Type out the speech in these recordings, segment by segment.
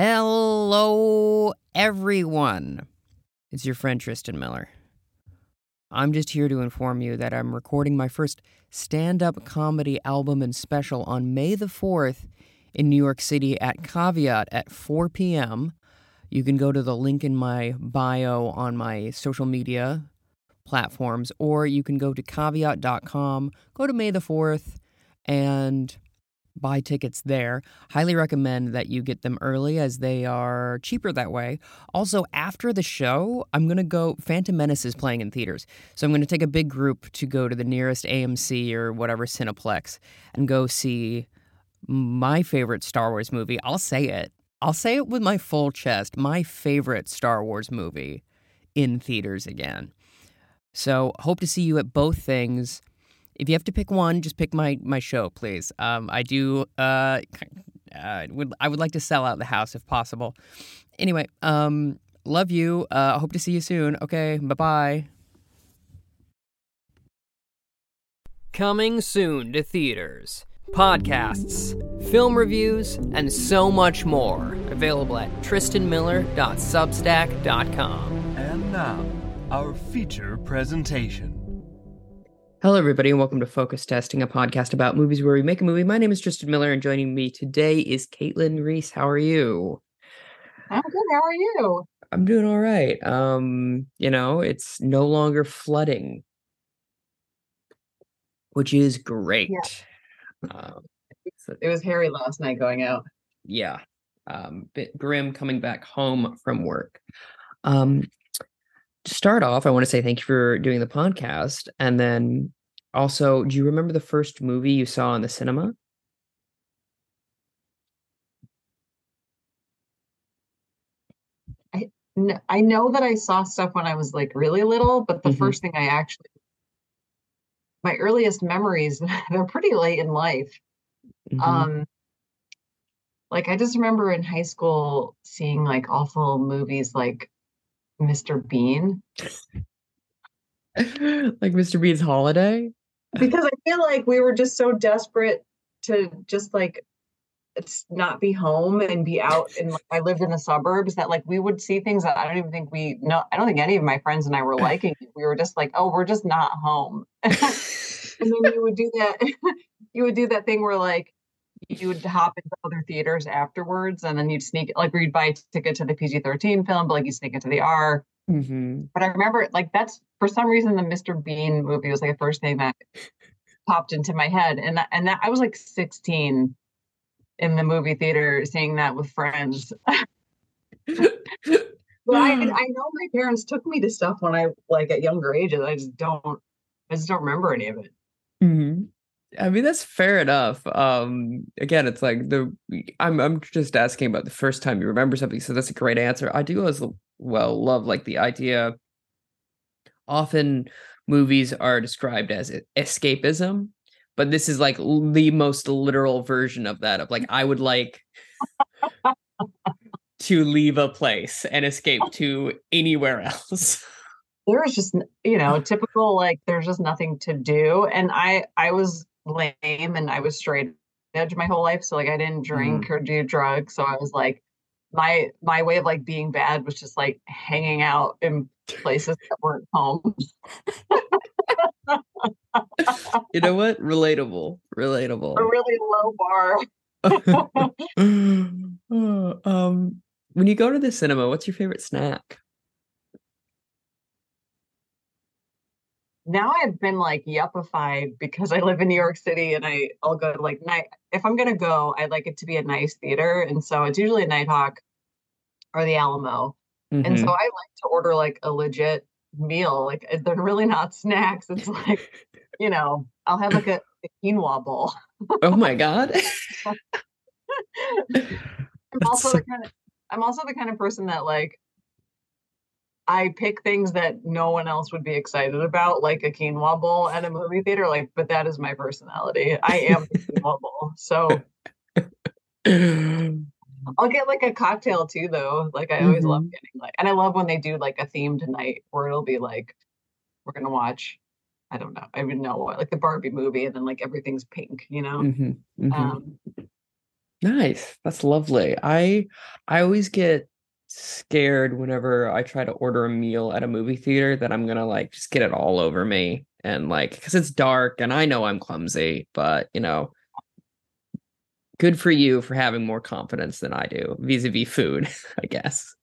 Hello, everyone. It's your friend Tristan Miller. I'm just here to inform you that I'm recording my first stand up comedy album and special on May the 4th in New York City at Caveat at 4 p.m. You can go to the link in my bio on my social media platforms, or you can go to caveat.com, go to May the 4th, and buy tickets there. Highly recommend that you get them early as they are cheaper that way. Also, after the show, I'm going to go. Phantom Menace is playing in theaters. So I'm going to take a big group to go to the nearest AMC or whatever Cineplex and go see my favorite Star Wars movie. I'll say it. I'll say it with my full chest. My favorite Star Wars movie in theaters again. So, hope to see you at both things. If you have to pick one, just pick my my show, please. Um, I do. Uh, uh, would I would like to sell out the house if possible. Anyway, um, love you. Uh, hope to see you soon. Okay, bye bye. Coming soon to theaters, podcasts, film reviews, and so much more. Available at tristanmiller.substack.com. And now, our feature presentation. Hello, everybody, and welcome to Focus Testing, a podcast about movies where we make a movie. My name is Tristan Miller, and joining me today is Caitlin Reese. How are you? I'm good. How are you? I'm doing all right. Um, you know, it's no longer flooding, which is great. Um, so- It was hairy last night going out. yeah, um, bit grim coming back home from work. Um, start off, I want to say thank you for doing the podcast, and then also, do you remember the first movie you saw in the cinema? I know that I saw stuff when I was like really little, but the Mhm. first thing I actually, my earliest memories, they're pretty late in life. Mhm. Um, like I just remember in high school seeing like awful movies like Mr. Bean like Mr. Bean's Holiday. because I feel like we were just so desperate to just like it's not be home and be out and like, I lived in the suburbs that like we would see things that I don't even think we know I don't think any of my friends and I were liking it. We were just like, oh, we're just not home. and then you would do that you would do that thing where like you would hop into other theaters afterwards and then you'd sneak like we'd buy a ticket to the PG-13 film, but like you sneak into the R. hmm But I remember like that's for some reason the Mr. Bean movie was like the first thing that popped into my head. And that, and that I was like 16 in the movie theater seeing that with friends. But I, I know my parents took me to stuff when I like at younger ages. I just don't I just don't remember any of it. hmm I mean, that's fair enough. Um, again, it's like the I'm I'm just asking about the first time you remember something, so that's a great answer. I do as well love like the idea. Often movies are described as escapism, but this is like the most literal version of that. Of like, I would like to leave a place and escape to anywhere else. There was just you know typical like there's just nothing to do, and I I was lame and I was straight edge my whole life, so like I didn't drink or do drugs, so I was like my my way of like being bad was just like hanging out in places that weren't home. you know what? Relatable, relatable. A really low bar. Um, when you go to the cinema, what's your favorite snack? Now I've been like yuppified because I live in New York City and I I'll go to like night if I'm gonna go, I like it to be a nice theater. And so it's usually a Nitehawk or the Alamo. And so Mhm. I like to order like a legit meal. Like uh, they're really not snacks. It's like, you know, I'll have like a, a quinoa bowl. oh my god. I'm also so- the kind of I'm also the kind of person that like I pick things that no one else would be excited about, like a quinoa bowl at a movie theater. Like, but that is my personality. I am the quinoa bowl. So I'll get like a cocktail too, though. Like I always love Mhm. getting like, and I love when they do like a themed night where it'll be like, we're gonna watch, I don't know, I even know what, like the Barbie movie, and then like everything's pink, you know. Mhm, mhm. Um, Nice. That's lovely. I I always get scared whenever I try to order a meal at a movie theater that I'm gonna like just get it all over me and like because it's dark and I know I'm clumsy, but you know, good for you for having more confidence than I do vis-a-vis food, I guess.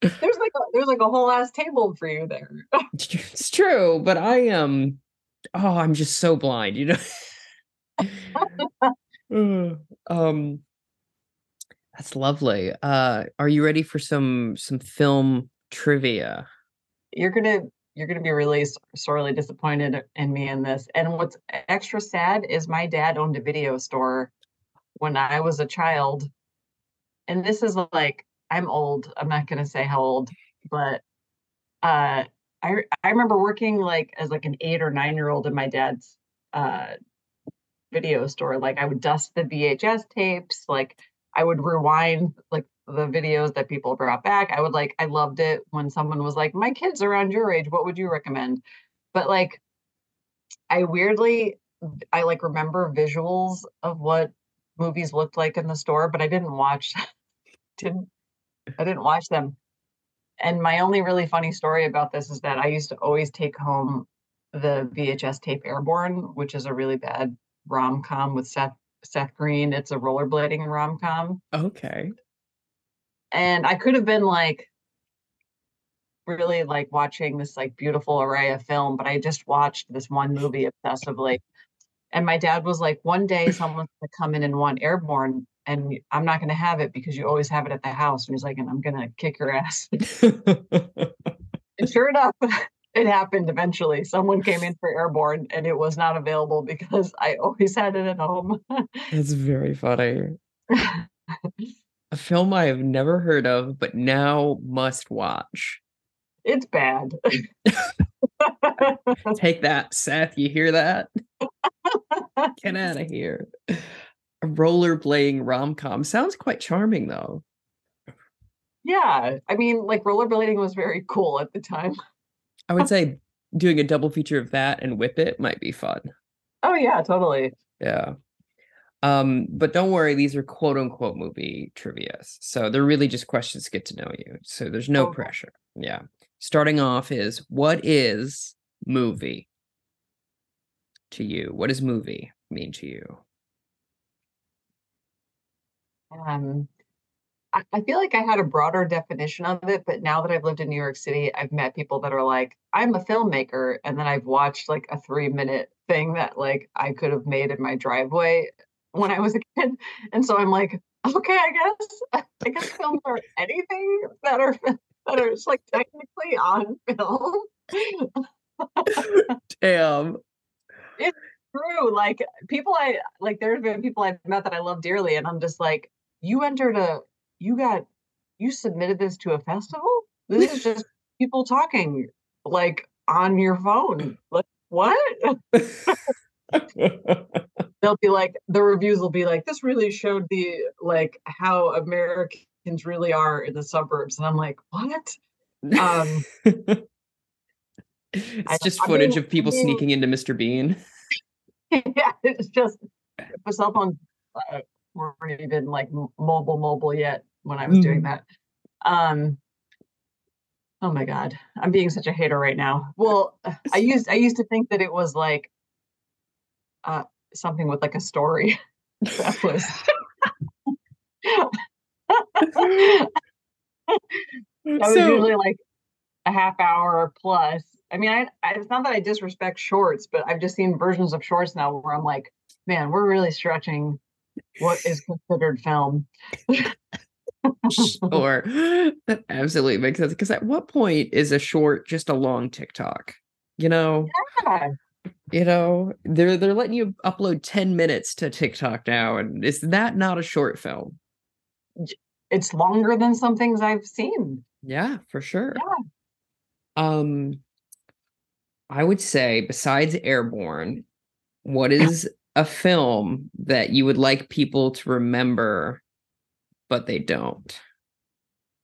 There's like a, there's like a whole ass table for you there. it's true, but I am um, oh, I'm just so blind, you know. um that's lovely. Uh are you ready for some some film trivia? You're gonna you're gonna be really sorely disappointed in me in this. And what's extra sad is my dad owned a video store when I was a child. And this is like I'm old. I'm not gonna say how old, but uh I I remember working like as like an eight or nine year old in my dad's uh video store. Like I would dust the VHS tapes, like I would rewind like the videos that people brought back. I would like I loved it when someone was like, "My kids around your age, what would you recommend?" But like I weirdly I like remember visuals of what movies looked like in the store, but I didn't watch didn't I didn't watch them. And my only really funny story about this is that I used to always take home the VHS tape Airborne, which is a really bad rom com with Seth Seth Green. It's a rollerblading rom com. Okay. And I could have been like really like watching this like beautiful array of film, but I just watched this one movie obsessively. And my dad was like, one day someone's gonna come in and want airborne, and I'm not gonna have it because you always have it at the house. And he's like, and I'm gonna kick your ass. and sure enough, it happened eventually. Someone came in for airborne and it was not available because I always had it at home. It's very funny. a film I have never heard of, but now must watch. It's bad. Take that, Seth. You hear that? Get out of here. A rollerblading rom com sounds quite charming, though. Yeah. I mean, like rollerblading was very cool at the time. I would say doing a double feature of that and Whip It might be fun. Oh yeah, totally. Yeah. Um, but don't worry, these are quote unquote movie trivia. So they're really just questions to get to know you. So there's no okay. pressure. Yeah. Starting off is what is movie to you? What does movie mean to you? Um I feel like I had a broader definition of it, but now that I've lived in New York City, I've met people that are like, I'm a filmmaker. And then I've watched like a three minute thing that like I could have made in my driveway when I was a kid. And so I'm like, okay, I guess I guess films are anything that are that are just like technically on film. Damn. It's true. Like people I like there's been people I've met that I love dearly, and I'm just like, you entered a you got you submitted this to a festival? This is just people talking like on your phone. Like what? They'll be like the reviews will be like this really showed the like how Americans really are in the suburbs and I'm like, "What?" Um It's just I, footage mean, of people I mean, sneaking into Mr. Bean. Yeah, it's just the cell phones uh, weren't even like mobile mobile yet when I was mm. doing that. Um, oh my god, I'm being such a hater right now. Well, I used I used to think that it was like uh, something with like a story. that was. that was so, usually like a half hour plus. I mean, I, I, it's not that I disrespect shorts, but I've just seen versions of shorts now where I'm like, man, we're really stretching what is considered film sure. That absolutely makes sense. Because at what point is a short just a long TikTok? You know? Yeah. You know, they're they're letting you upload 10 minutes to TikTok now. And is that not a short film? It's longer than some things I've seen. Yeah, for sure. Yeah. Um I would say besides Airborne, what is a film that you would like people to remember but they don't.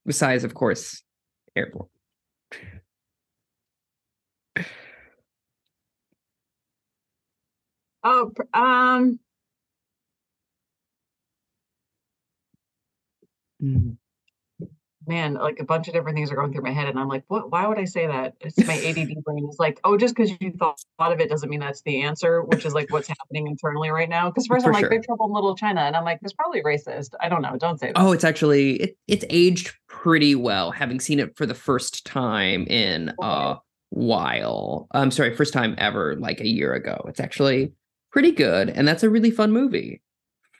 Besides, of course, airport. Oh, um. Mm man, like a bunch of different things are going through my head, and I'm like, what? Why would I say that? It's my ADD brain is like, oh, just because you thought, thought of it doesn't mean that's the answer, which is like what's happening internally right now. Because first For I'm like, sure. Big Trouble in Little China, and I'm like, that's probably racist. I don't know. Don't say that. Oh, it's actually it, it's aged pretty well. Having seen it for the first time in a while. I'm sorry, first time ever, like a year ago. It's actually pretty good, and that's a really fun movie.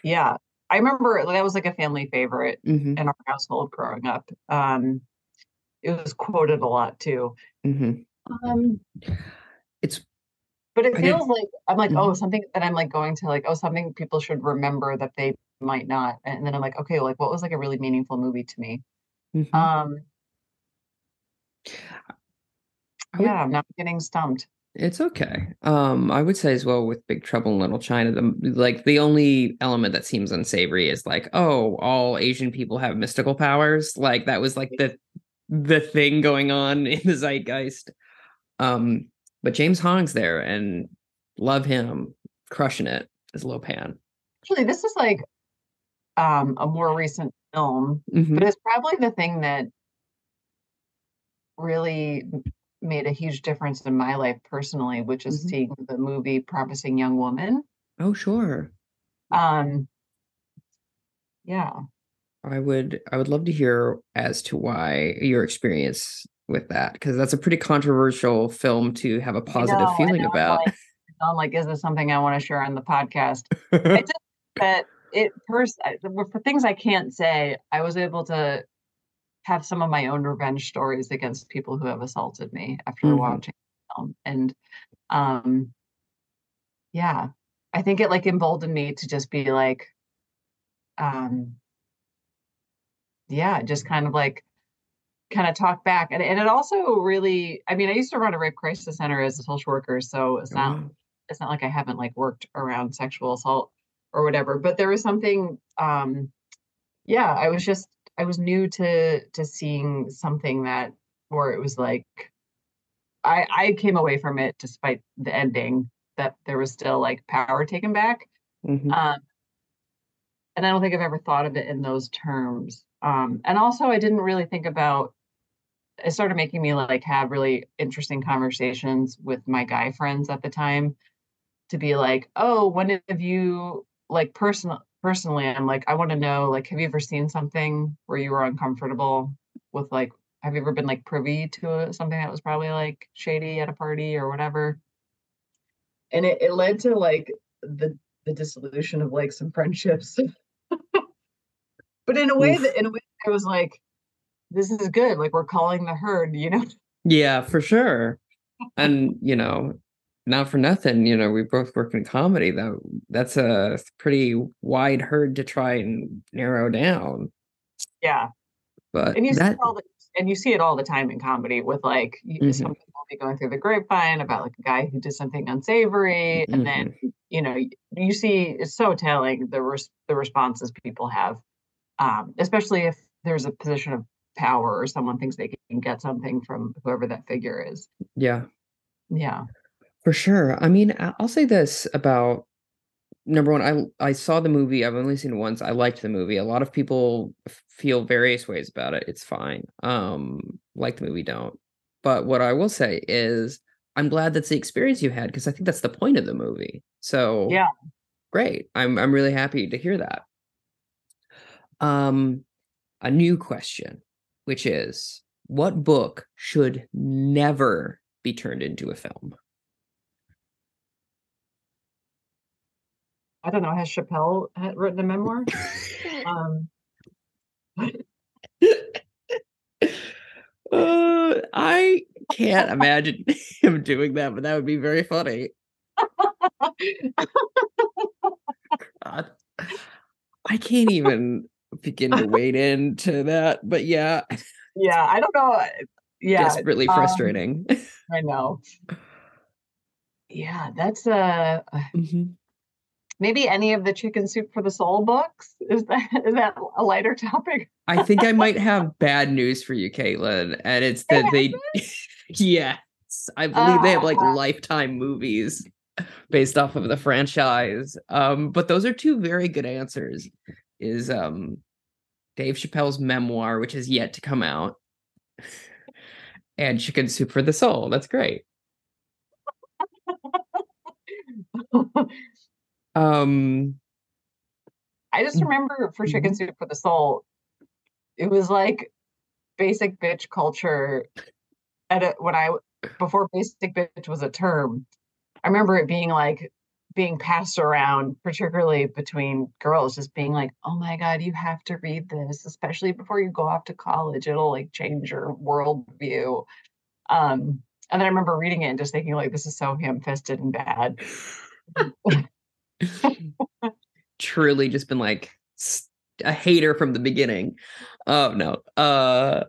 yeah. I remember that was like a family favorite hmm in our household growing up. Um, it was quoted a lot too. hmm Um, It's but it feels like I'm like, Mhm. oh, something that I'm like going to like, oh, something people should remember that they might not. And then I'm like, okay, like what was like a really meaningful movie to me? mhm. Um, yeah, I'm not getting stumped. It's okay. Um, I would say as well with Big Trouble in Little China, the like the only element that seems unsavory is like, oh, all Asian people have mystical powers. Like that was like the the thing going on in the zeitgeist. Um, but James Hong's there and love him, crushing it as Lo Pan. Actually, this is like um a more recent film, Mhm. but it's probably the thing that really made a huge difference in my life personally, which is Mhm. seeing the movie Promising Young Woman. Oh, sure. Um, yeah. I would I would love to hear as to why your experience with that because that's a pretty controversial film to have a positive know, feeling know, about. like- I'm like, is this something I want to share on the podcast? I just that it first for things I can't say, I was able to have some of my own revenge stories against people who have assaulted me after Mhm. watching the film. And um yeah, I think it like emboldened me to just be like um yeah, just kind of like kind of talk back. And, and it also really I mean, I used to run a rape crisis center as a social worker, so it's not Wow. it's not like I haven't like worked around sexual assault or whatever, but there was something um yeah, I was just I was new to to seeing something that where it was like I I came away from it despite the ending that there was still like power taken back. Mhm. Um and I don't think I've ever thought of it in those terms. Um and also I didn't really think about it started making me like have really interesting conversations with my guy friends at the time to be like, oh, when have you like personal personally, I'm like, I want to know, like, have you ever seen something where you were uncomfortable with like, have you ever been like privy to something that was probably like shady at a party or whatever? And it, it led to like the the dissolution of like some friendships. but in a way Oof. that in a way I was like, this is good. Like we're calling the herd, you know? Yeah, for sure. And you know, not for nothing, you know, we both work in comedy. That that's a pretty wide herd to try and narrow down. Yeah. But and you see that it all the, and you see it all the time in comedy with like you, Mhm. some people will be going through the grapevine about like a guy who did something unsavory and then Mm-hmm. you know you see it's so telling the res- the responses people have um especially if there's a position of power or someone thinks they can get something from whoever that figure is yeah, yeah for sure. I mean, I'll say this about number one, I I saw the movie. I've only seen it once. I liked the movie. A lot of people feel various ways about it. It's fine. Um, like the movie, don't. But what I will say is, I'm glad that's the experience you had because I think that's the point of the movie. So Yeah. great. I'm I'm really happy to hear that. Um, a new question, which is, what book should never be turned into a film? I don't know has chappelle had written a memoir um Uh, I can't imagine him doing that, but that would be very funny. God. I can't even begin to wade into that, but yeah, yeah i don't know yeah desperately um, frustrating. i know yeah that's uh Mhm. Maybe any of the chicken soup for the soul books is that is that a lighter topic I think I might have bad news for you, Caitlin, and it's that they, yes, I believe they have like Ah. lifetime movies based off of the franchise. Um, but those are two very good answers. Is um, Dave Chappelle's memoir, which is yet to come out, and Chicken Soup for the Soul. That's great. Um, I just remember for Chicken Soup for the Soul, it was like basic bitch culture at a, when I before basic bitch was a term. I remember it being like being passed around, particularly between girls, just being like, "Oh my god, you have to read this, especially before you go off to college. It'll like change your worldview." Um, and then I remember reading it and just thinking, like, this is so ham-fisted and bad. Truly, just been like a hater from the beginning. Oh no, uh,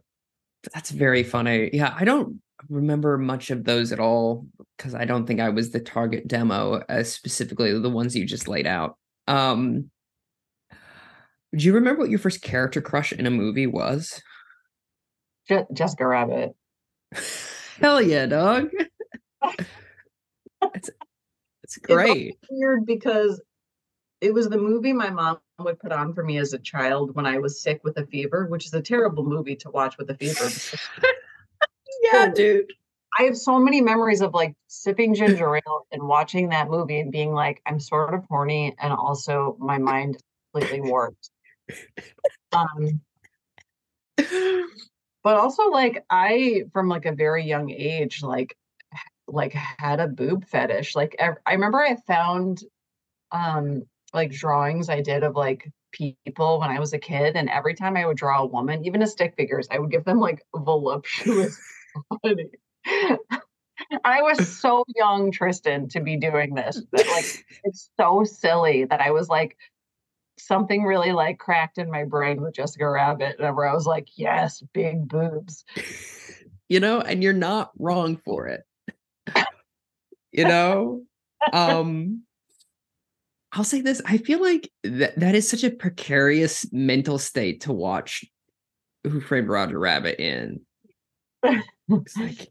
that's very funny. Yeah, I don't remember much of those at all because I don't think I was the target demo, as specifically the ones you just laid out. Um, do you remember what your first character crush in a movie was? Je- Jessica Rabbit. Hell yeah, dog. it's, it's great. It's weird because it was the movie my mom would put on for me as a child when I was sick with a fever, which is a terrible movie to watch with a fever. yeah, dude. I have so many memories of like sipping ginger ale and watching that movie and being like, I'm sort of horny and also my mind completely warped. Um, but also like I from like a very young age like like had a boob fetish. Like I remember I found um like drawings I did of like people when I was a kid, and every time I would draw a woman, even as stick figures, I would give them like voluptuous body. I was so young, Tristan, to be doing this. That like it's so silly that I was like something really like cracked in my brain with Jessica Rabbit, and where I was like, yes, big boobs. You know, and you're not wrong for it. you know? Um I'll say this. I feel like that that is such a precarious mental state to watch Who Framed Roger Rabbit in. it's like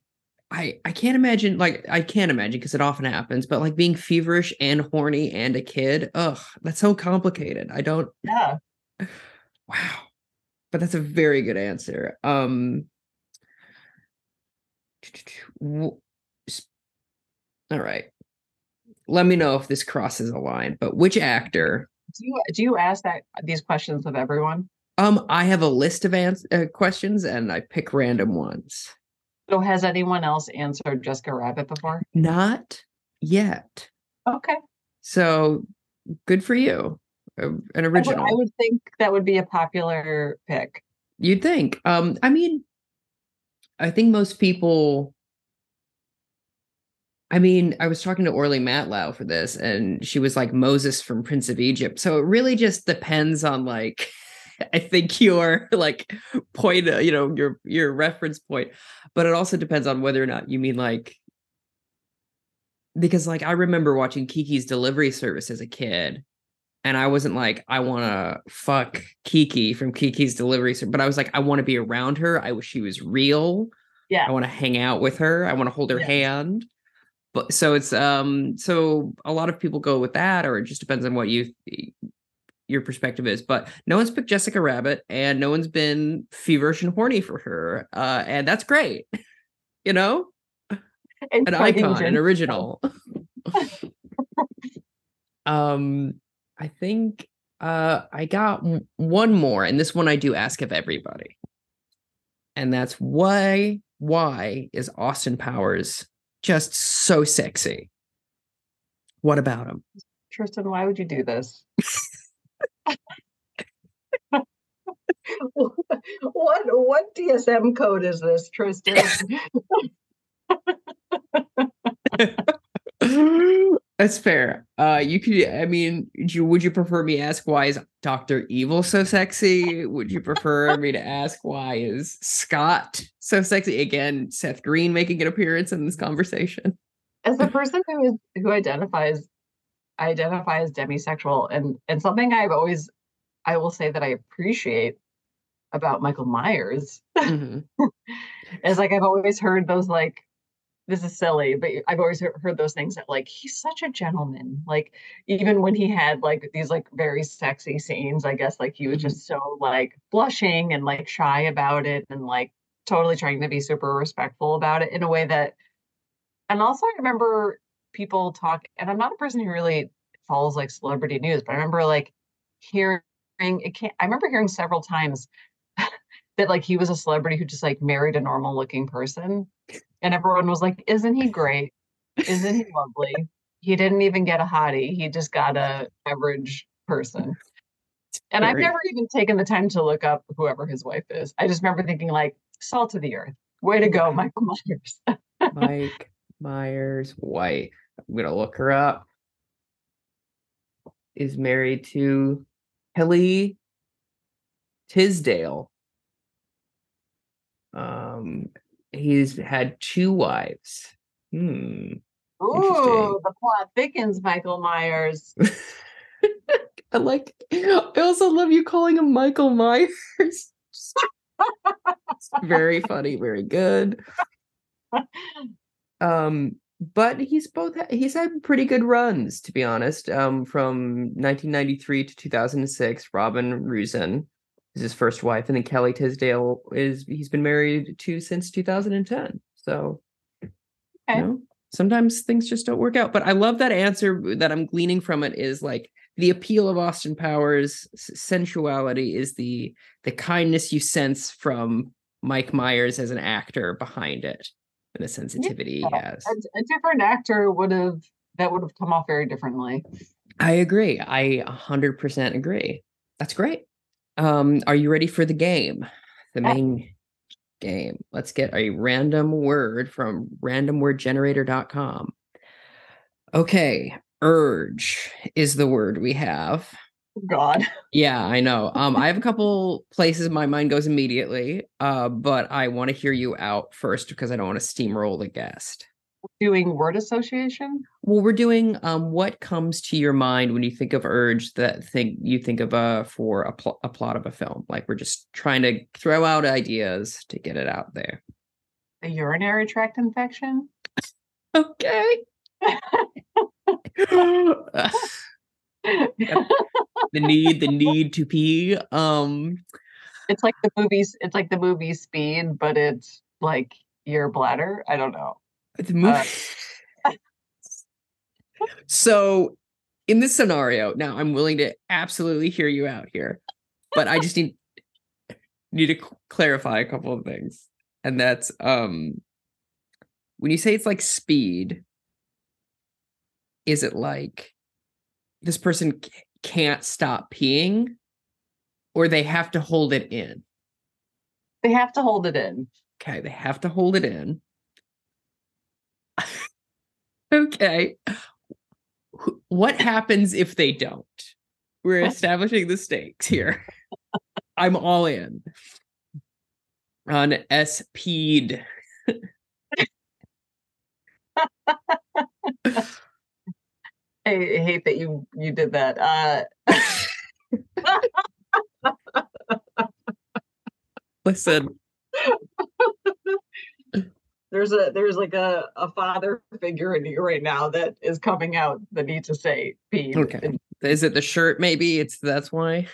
I I can't imagine like I can't imagine because it often happens, but like being feverish and horny and a kid, ugh, that's so complicated. I don't Yeah. Wow. But that's a very good answer. Um all right let me know if this crosses a line. But which actor? Do you do you ask that these questions of everyone? Um, I have a list of ans- uh, questions and I pick random ones. So has anyone else answered Jessica Rabbit before? Not yet. Okay. So good for you. An original. I would, I would think that would be a popular pick. You'd think. Um, I mean, I think most people I mean, I was talking to Orly Matlow for this, and she was like Moses from Prince of Egypt. So it really just depends on like, I think your like point, uh, you know, your your reference point, but it also depends on whether or not you mean like, because like I remember watching Kiki's Delivery Service as a kid, and I wasn't like I want to fuck Kiki from Kiki's Delivery Service, but I was like I want to be around her. I wish she was real. Yeah, I want to hang out with her. I want to hold her Yeah. hand so it's um so a lot of people go with that or it just depends on what you your perspective is. But no one's picked jessica rabbit and no one's been feverish and horny for her uh and that's great you know? An icon an original. Um i think uh i got one more and this one i do ask of everybody. And that's why why is austin powers just so sexy. What about him? Tristan, why would you do this? what what DSM code is this, Tristan? That's fair. Uh, you could. I mean, would you would you prefer me ask why is Doctor Evil so sexy? Would you prefer me to ask why is Scott so sexy? Again, Seth Green making an appearance in this conversation. As a person who is who identifies identify as demisexual, and and something I've always I will say that I appreciate about Michael Myers Mhm. is like I've always heard those like this is silly, but I've always heard those things that like he's such a gentleman. Like even when he had like these like very sexy scenes, I guess like he was Mm-hmm. just so like blushing and like shy about it and like totally trying to be super respectful about it in a way that and also I remember people talk and I'm not a person who really follows like celebrity news, but I remember like hearing it can't I remember hearing several times that like he was a celebrity who just like married a normal looking person and everyone was like, Isn't he great? Isn't he lovely? He didn't even get a hottie. He just got a average person. And I've never even taken the time to look up whoever his wife is. I just remember thinking, like, salt of the earth. Way to go, Michael Myers. Mike Myers' wife. I'm gonna look her up. Is married to Kelly Tisdale. Um, he's had two wives. Hmm. Ooh, the plot thickens, Michael Myers. I like. I also love you calling him Michael Myers. Very funny, very good. Um, but he's both he's had pretty good runs, to be honest. Um, from 1993 to 2006, Robin Ruzan is his first wife, and then Kelly Tisdale is he's been married to since 2010. So, Okay. you know, sometimes things just don't work out. But I love that answer that I'm gleaning from it is like the appeal of Austin Powers sensuality is the the kindness you sense from Mike Myers as an actor behind it and the sensitivity he has. A, a different actor would have that would have come off very differently. I agree. I 100% agree. That's great. Um, are you ready for the game? The Yeah. main game. Let's get a random word from randomwordgenerator.com. Okay, urge is the word we have. God. Yeah, I know. Um, I have a couple places my mind goes immediately, uh, but I want to hear you out first because I don't want to steamroll the guest. Doing word association? Well, we're doing um what comes to your mind when you think of urge that think you think of uh for a, pl- a plot of a film. Like we're just trying to throw out ideas to get it out there. A urinary tract infection? Okay. the need the need to pee. Um it's like the movies it's like the movie speed but it's like your bladder i don't know the movie. Uh, so in this scenario, now I'm willing to absolutely hear you out here, but I just need need to clarify a couple of things. And that's um when you say it's like speed, is it like this person c- can't stop peeing or they have to hold it in? they have to hold it in Okay, they have to hold it in. okay. What happens if they don't? We're establishing the stakes here. I'm all in on SP'd. i I hate that you you did that uh Listen, there's a there's like a, a father figure in you right now that is coming out that needs to say peed. Okay. And is it the shirt? Maybe it's that's why.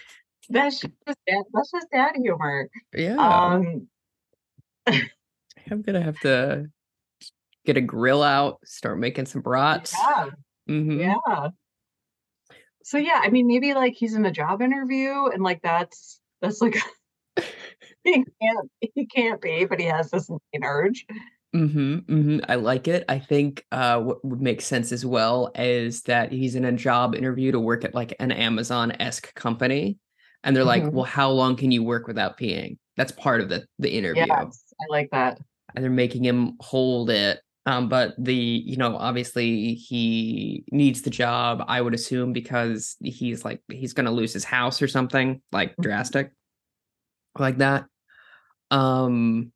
that's just dad, that's just dad humor Yeah, um I'm gonna have to get a grill out, start making some brats. yeah Mhm. yeah so yeah i mean maybe like he's in a job interview and like that's that's like he can't he can't be but he has this insane urge Mm-hmm, hmm I like it. I think uh, what would make sense as well is that he's in a job interview to work at like an Amazon esque company, and they're like, Mhm. "Well, how long can you work without peeing?" That's part of the the interview, yes i like that and they're making him hold it. Um, but the you know obviously he needs the job. I would assume because he's like he's gonna lose his house or something like Mhm. drastic, like that. Um,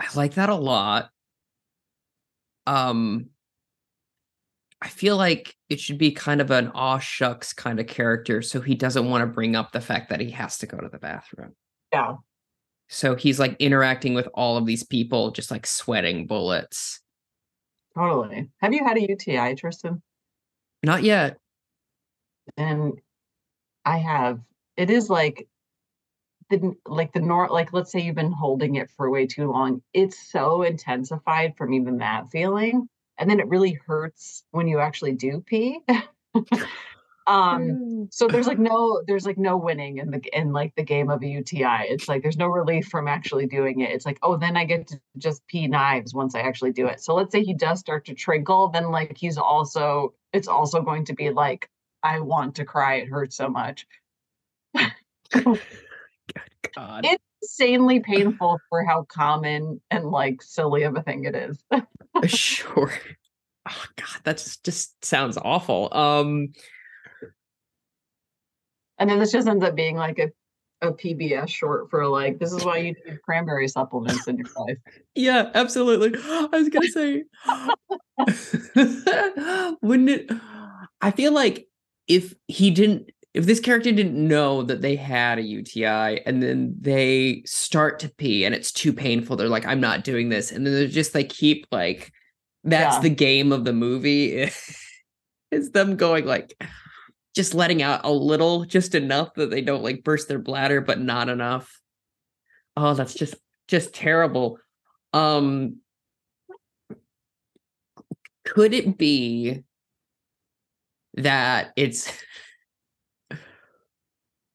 I like that a lot. Um, I feel like it should be kind of an aw shucks kind of character, so he doesn't want to bring up the fact that he has to go to the bathroom. yeah So he's like interacting with all of these people, just like sweating bullets. Totally. Have you had a UTI, Tristan? Not yet. And I have. It is like the like the nor like let's say you've been holding it for way too long. It's so intensified from even that feeling. And then it really hurts when you actually do pee. um so there's like no there's like no winning in the in like the game of a UTI. It's like there's no relief from actually doing it. It's like, oh, then I get to just pee knives once I actually do it. So let's say he does start to trinkle, then like he's also it's also going to be like, I want to cry. It hurts so much. God. It's insanely painful for how common and like silly of a thing it is. sure. Oh God, that's just sounds awful. Um and then this just ends up being like a, a PBS short for like this is why you need cranberry supplements in your life. Yeah, absolutely. I was gonna say wouldn't it I feel like if he didn't if this character didn't know that they had a UTI and then they start to pee and it's too painful, they're like, I'm not doing this. And then they're just like keep like that's Yeah. the game of the movie is them going like just letting out a little, just enough that they don't like burst their bladder, but not enough. Oh, that's just just terrible. Um could it be that it's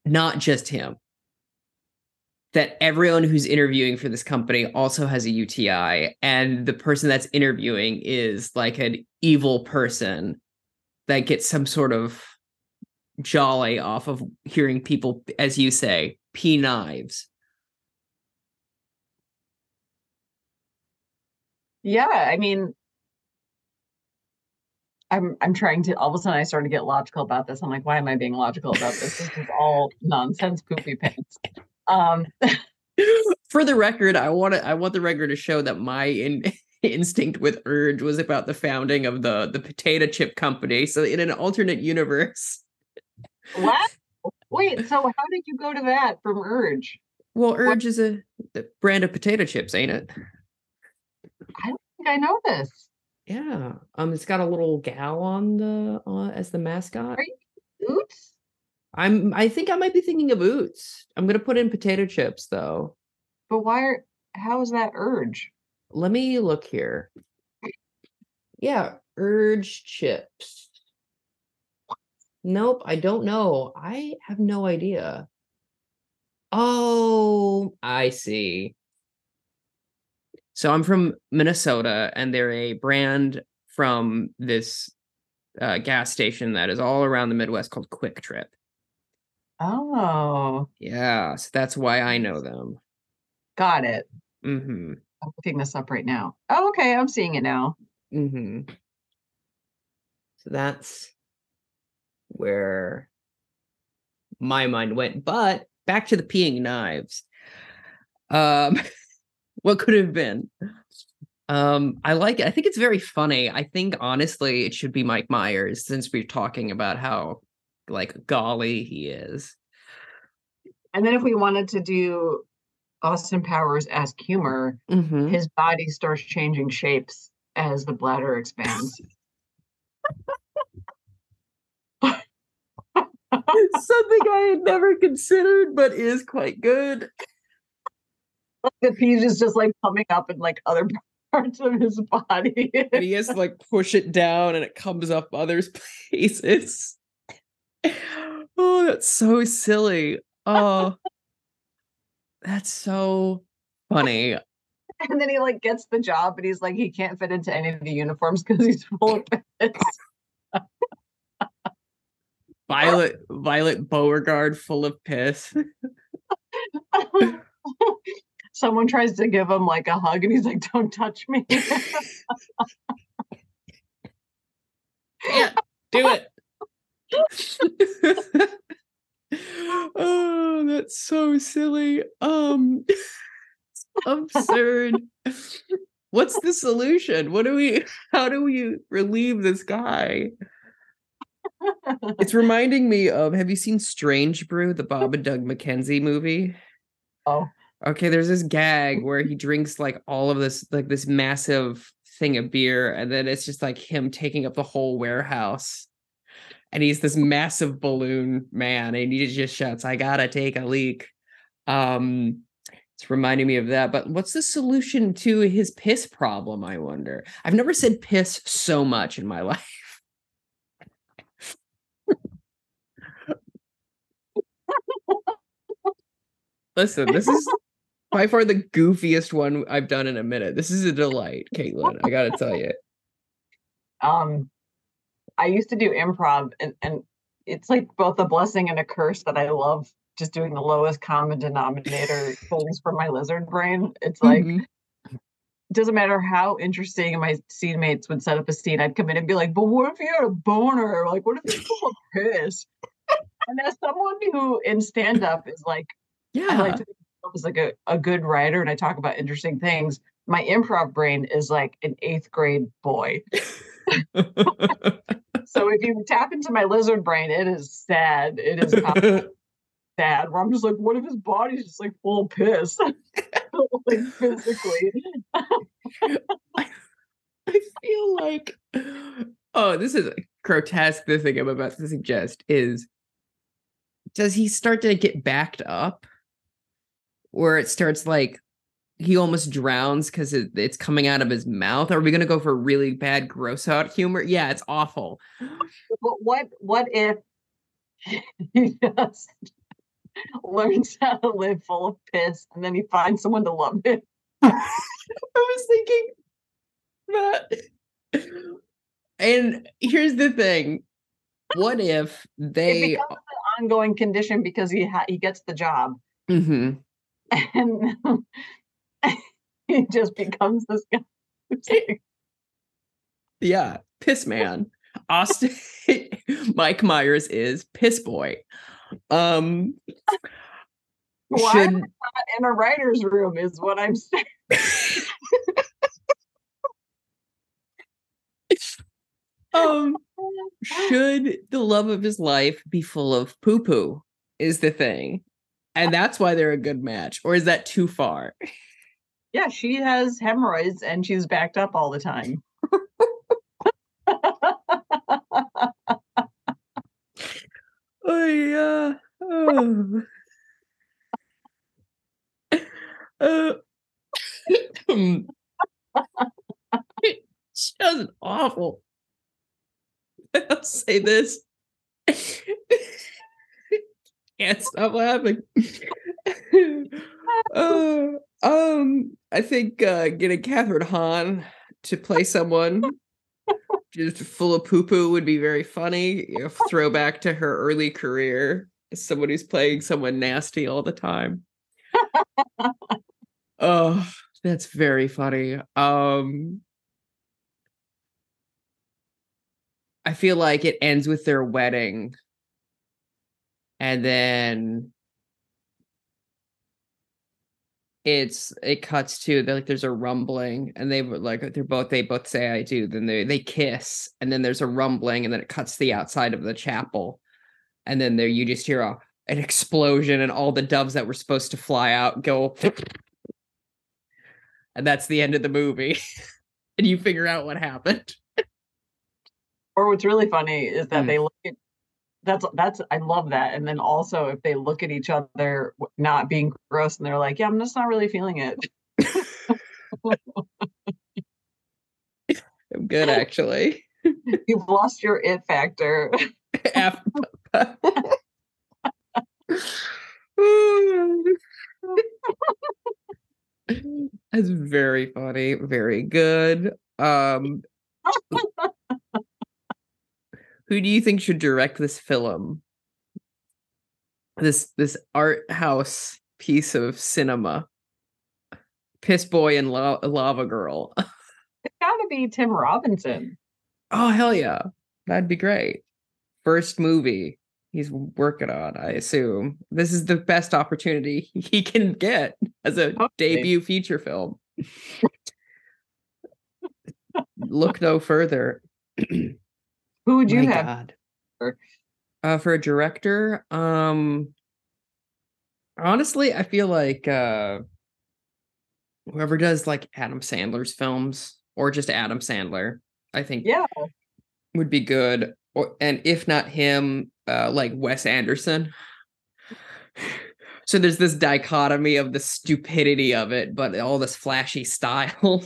not just him that everyone who's interviewing for this company also has a UTI and the person that's interviewing is like an evil person that gets some sort of jolly off of hearing people as you say pee knives. Yeah, I mean, I'm I'm trying to all of a sudden I started to get logical about this. I'm like, why am I being logical about this? This is all nonsense, poopy pants. Um, for the record i want to i want the record to show that my in, instinct with urge was about the founding of the the potato chip company so in an alternate universe what? Wait, so how did you go to that from Urge? well urge is a, a brand of potato chips ain't it I don't think I know this. Yeah um it's got a little gal on the uh, as the mascot. Are you- Oops. i'm i think i might be thinking of Utz. I'm gonna put in potato chips though. But why are how is that Urge? let me look here. Yeah urge chips. Nope i don't know. I have no idea. Oh i see so i'm from minnesota and they're a brand from this uh, gas station that is all around the midwest called Kwik Trip Oh, yeah so that's why i know them got it. mm-hmm I'm looking this up right now. Oh, okay, I'm seeing it now. hmm So that's where my mind went. But back to the peeing knives. Um, what could have been? Um, I like it. I think it's very funny. I think honestly, it should be Mike Myers since we're talking about how like golly he is. And then if we wanted to do Austin Powers as humor, Mhm. his body starts changing shapes as the bladder expands. Something I had never considered, but is quite good. The pee is just like coming up in like other parts of his body. and he has to like push it down and it comes up others' places. Oh, that's so silly. Oh, that's so funny. and then he like gets the job, but he's like he can't fit into any of the uniforms because he's full of pits. Violet, Violet Beauregarde, full of piss. Someone tries to give him like a hug, and he's like, "Don't touch me." Can't do it. oh, that's so silly. Um, absurd. What's the solution? What do we? How do we relieve this guy? It's reminding me of. Have you seen Strange Brew, the Bob and Doug McKenzie movie? oh, Okay, there's this gag where he drinks like all of this, like this massive thing of beer, and then it's just like him taking up the whole warehouse. And he's this massive balloon man, and he just shouts, I gotta take a leak. Um, it's reminding me of that. But what's the solution to his piss problem? I wonder. I've never said piss so much in my life. Listen, this is by far the goofiest one I've done in a minute. This is a delight, Caitlin. I gotta tell you. Um, I used to do improv, and and it's like both a blessing and a curse that I love just doing the lowest common denominator things for my lizard brain. It's like Mhm. doesn't matter how interesting my scene mates would set up a scene, I'd come in and be like, but what if you had a boner? Like, what if you full of piss? And as someone who in stand-up is like, yeah. I like to think of myself as like a, a good writer and I talk about interesting things. My improv brain is like an eighth grade boy. So if you tap into my lizard brain, it is sad. It is sad. Where I'm just like, what if his body's just like full of piss? like physically. I feel like oh, this is grotesque. The thing I'm about to suggest is does he start to get backed up? Where it starts like he almost drowns because it, it's coming out of his mouth. Are we gonna go for really bad gross out humor? Yeah, it's awful. But what what if he just learns how to live full of piss and then he finds someone to love him? I was thinking that. And here's the thing. What if It they becomes an ongoing condition because he ha- he gets the job Mhm. and he just becomes this guy. Yeah, piss man. Austin Mike Myers is piss boy. Um Why should not in a writer's room is what I'm saying. um should the love of his life be full of poo poo is the thing. And that's why they're a good match. Or is that too far? Yeah, she has hemorrhoids and she's backed up all the time. Oh yeah. Oh. Uh, it's just awful. I'll say this. Can't stop laughing. uh, um, I think uh, getting Kathryn Hahn to play someone just full of poo poo would be very funny. You know, throwback to her early career as someone who's playing someone nasty all the time. oh, that's very funny. Um, I feel like it ends with their wedding, and then it's it cuts to they're like there's a rumbling and they like they're both they both say I do. Then they they kiss and then there's a rumbling and then it cuts to the outside of the chapel. And then there you just hear a, an explosion and all the doves that were supposed to fly out go and that's the end of the movie. And you figure out what happened. Or what's really funny is that Mm. they look at that's that's I love that. And then also if they look at each other not being gross and they're like, yeah, I'm just not really feeling it. I'm good actually You've lost your it factor. That's very funny, very good. Um who do you think should direct this film? This this art house piece of cinema. Piss Boy and La- Lava Girl. It's gotta be Tim Robinson. Oh hell yeah. That'd be great. First movie he's working on, I assume. This is the best opportunity he can get as a debut feature film. Look no further. Who would you My have? God. for- Uh, for a director, um, honestly, I feel like uh, whoever does like Adam Sandler's films, or just Adam Sandler. I think Yeah. would be good. Or and if not him, uh, like Wes Anderson. So there's this dichotomy of the stupidity of it, but all this flashy style.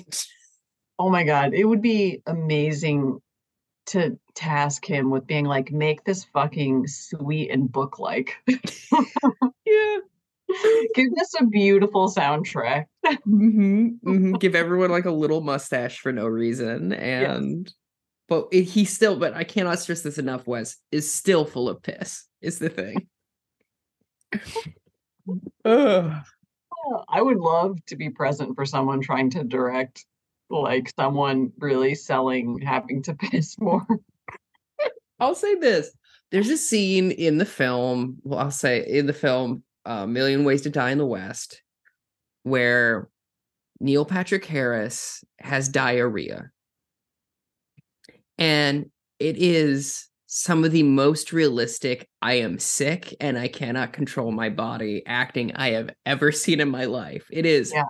Oh my God. It would be amazing to task him with being like, make this fucking sweet and book like. yeah. Give this a beautiful soundtrack. hmm Give everyone like a little mustache for no reason, and but it, he still. But I cannot stress this enough. Wes is still full of piss. Is the thing. Ugh. Oh, I would love to be present for someone trying to direct like someone really selling having to piss more. I'll say this. There's a scene in the film, well, I'll say in the film, uh, Million Ways to Die in the West, where Neil Patrick Harris has diarrhea. And it is some of the most realistic, I am sick and I cannot control my body acting I have ever seen in my life. It is Yeah.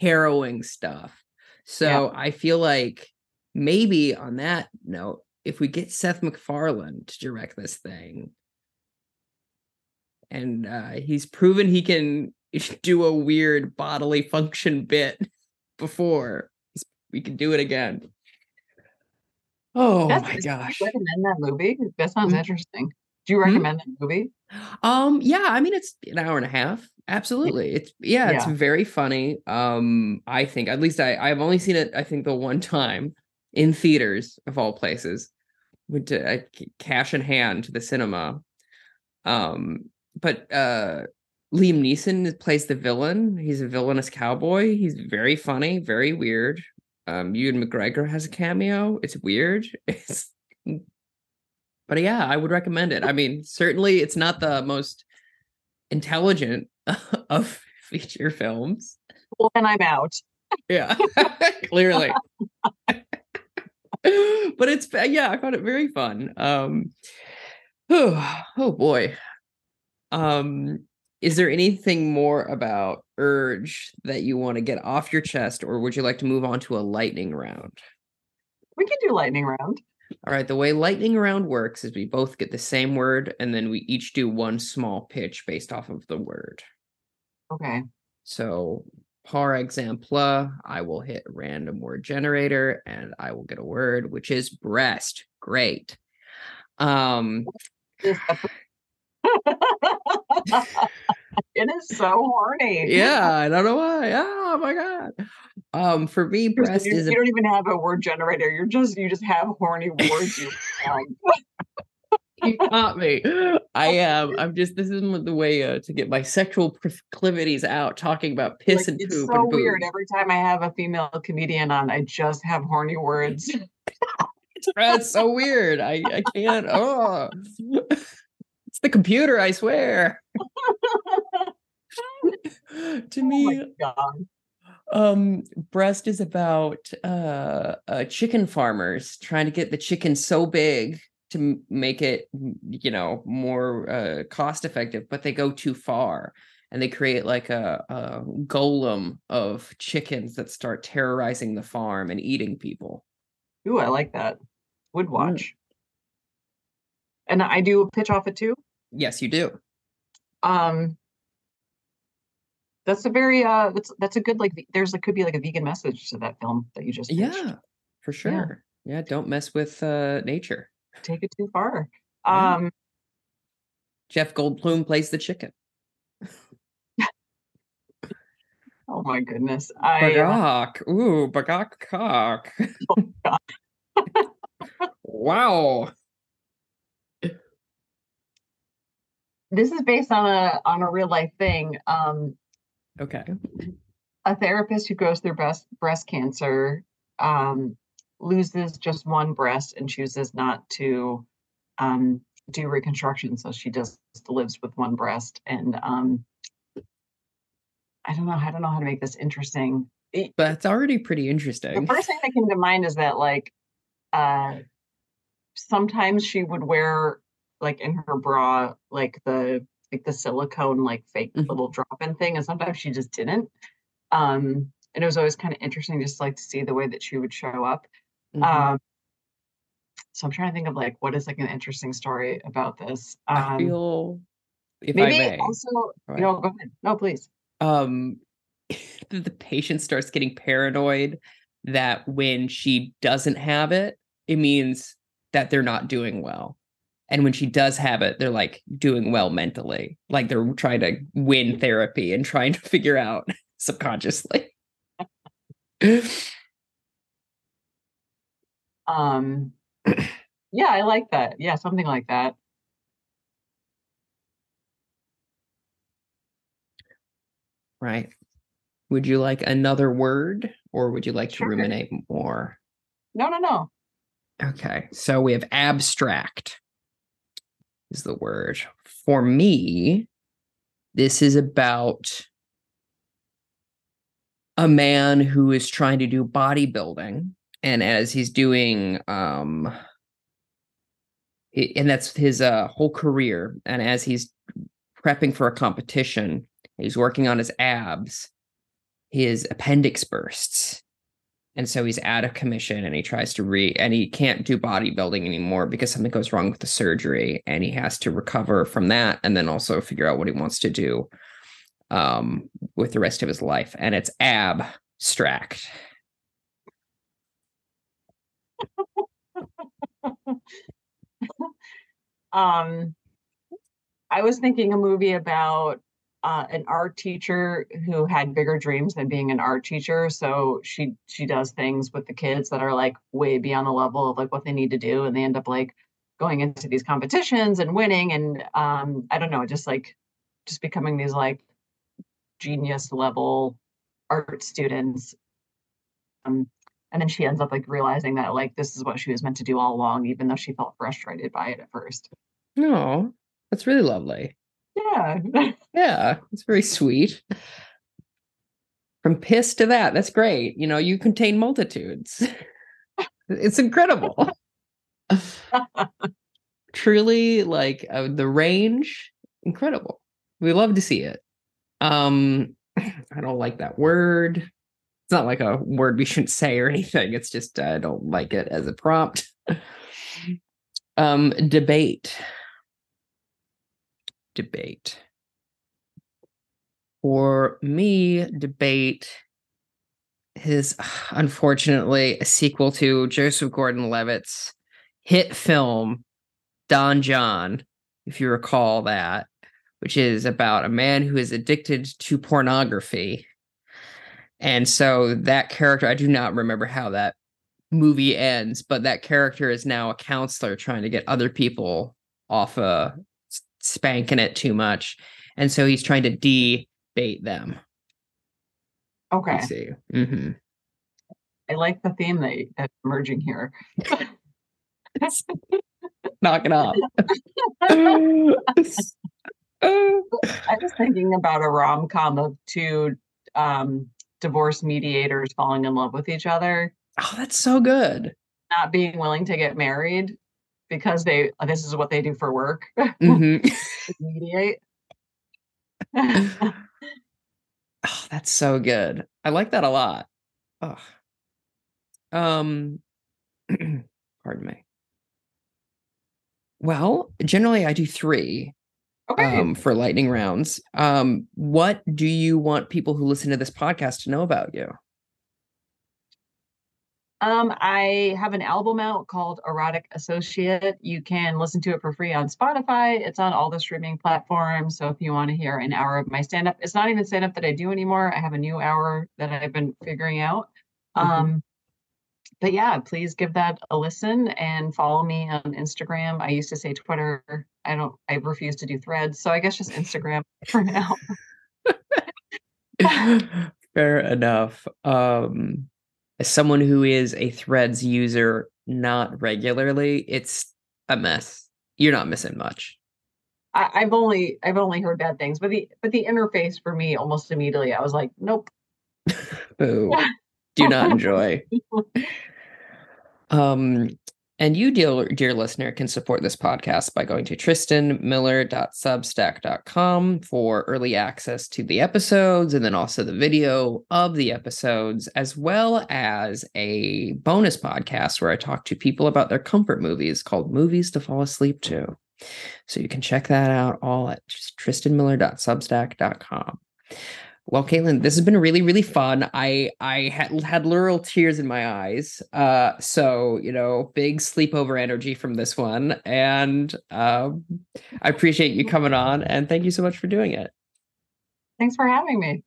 harrowing stuff. So I feel like maybe on that note, if we get Seth MacFarlane to direct this thing, and uh, he's proven he can do a weird bodily function bit before, we can do it again. Oh That's- my do you gosh. recommend that movie? That sounds Hmm? interesting. Do you Hmm? recommend that movie? Um, yeah, I mean it's an hour and a half. Absolutely. It's yeah, it's very funny. Um, I think at least I I've only seen it, I think the one time in theaters of all places. Went to uh, cash in hand to the cinema. Um, but uh Liam Neeson plays the villain. He's a villainous cowboy. He's very funny, very weird. Um, Ewan McGregor has a cameo. It's weird. It's but yeah, I would recommend it. I mean, certainly it's not the most intelligent of feature films. Well, then I'm out. Yeah, clearly. but it's yeah, I found it very fun. Um, oh, oh boy. Um, is there anything more about Urge that you want to get off your chest, or would you like to move on to a lightning round? We can do lightning round. All right, the way lightning round works is we both get the same word and then we each do one small pitch based off of the word. Okay. So, par exemple, I will hit random word generator and I will get a word which is breast. Great. Um it is so horny. yeah, I don't know why. Oh my god. Um for me breast you, is you a, don't even have a word generator. You're just you just have horny words. You you got me. I am. I'm just. This is the way uh, to get my sexual proclivities out. Talking about piss like, and it's poop so and weird. Every time I have a female comedian on, I just have horny words. That's so weird. I I can't. Oh, it's the computer. I swear. to oh me, god. um, breast is about uh, uh chicken farmers trying to get the chicken so big to make it, you know, more uh cost effective, but they go too far. And they create like a, a golem of chickens that start terrorizing the farm and eating people. Ooh, I like that. Mm. Would watch. And I do pitch off it too. Yes, you do. Um that's a very uh that's that's a good like there's like could be like a vegan message to that film that you just pitched. Yeah, for sure. Yeah, don't mess with uh nature. Take it too far. Um Jeff Goldblum plays the chicken. oh my goodness. I uh, Ooh, bagak cock. God. wow. this is based on a on a real life thing. Um Okay. a therapist who goes through breast breast cancer um, loses just one breast and chooses not to um, do reconstruction, so she just lives with one breast. And um, I don't know. I don't know how to make this interesting. It- But it's already pretty interesting. the first thing that came to mind is that like uh, sometimes she would wear like in her bra like the like the silicone like fake Mhm. little drop-in thing, and sometimes she just didn't. Um, and it was always kind of interesting just like to see the way that she would show up. Mhm. Um, so I'm trying to think of like what is like an interesting story about this. I Um, feel, if I maybe may, also, ahead. no, go ahead. No, please. um, the patient starts getting paranoid that when she doesn't have it, it means that they're not doing well. And when she does have it, they're like doing well mentally, like they're trying to win therapy and trying to figure out subconsciously. Um, yeah, I like that. Yeah, something like that. right. Would you like another word or would you like to Sure. ruminate more? No, no, no. Okay, so we have abstract is the word. For me, this is about a man who is trying to do bodybuilding and as he's doing um and that's his uh whole career and as he's prepping for a competition he's working on his abs his appendix bursts and so he's out of commission and he tries to re and he can't do bodybuilding anymore because something goes wrong with the surgery and he has to recover from that and then also figure out what he wants to do um with the rest of his life and it's abstract Um, I was thinking a movie about uh, an art teacher who had bigger dreams than being an art teacher. So she she does things with the kids that are like way beyond the level of like what they need to do, and they end up like going into these competitions and winning. And um, I don't know, just like just becoming these like genius level art students. Um, and then she ends up like realizing that like this is what she was meant to do all along, even though she felt frustrated by it at first. no that's really lovely. Yeah. yeah it's very sweet. From piss to that that's great. You know you contain multitudes. It's incredible. Truly like uh, the range incredible. We love to see it. Um i don't like that word it's not like a word we shouldn't say or anything. It's just i don't like it as a prompt. Um debate. Debate. For me debate is unfortunately a sequel to joseph gordon-levitt's hit film don jon if you recall that which is about a man who is addicted to pornography and so that character i do not remember how that movie ends but that character is now a counselor trying to get other people off of spanking it too much and so he's trying to debate them Okay. I see. hmm I like the theme that that's emerging here. Knock it off. I was thinking about a rom com of two um, divorce mediators falling in love with each other, oh, that's so good. not being willing to get married because they this is what they do for work Mhm. mediate. oh, that's so good. I like that a lot. Oh. Um, pardon me. Well, generally I do three okay. um, for lightning rounds. Um, what do you want people who listen to this podcast to know about you? Um, I have an album out called Erotic Associate. You can listen to it for free on Spotify. It's on all the streaming platforms. So if you want to hear an hour of my stand up, it's not even stand up that I do anymore. I have a new hour that I've been figuring out. Mhm. Um, but yeah, please give that a listen and follow me on Instagram. I used to say Twitter. I don't, I refuse to do threads. So I guess just Instagram for now. Fair enough. Um, as someone who is a Threads user, not regularly, it's a mess. You're not missing much. I, I've only, I've only heard bad things, but the, but the interface for me almost immediately, I was like, nope. Boo. Do not enjoy. Um, And you, dear, dear listener, can support this podcast by going to tristanmiller.substack.com for early access to the episodes and then also the video of the episodes, as well as a bonus podcast where I talk to people about their comfort movies called Movies to Fall Asleep To. So you can check that out all at tristanmiller.substack.com. Well, Caitlin, this has been really, really fun. I I had had literal tears in my eyes. Uh, so you know, big sleepover energy from this one, and um, I appreciate you coming on, and thank you so much for doing it. Thanks for having me.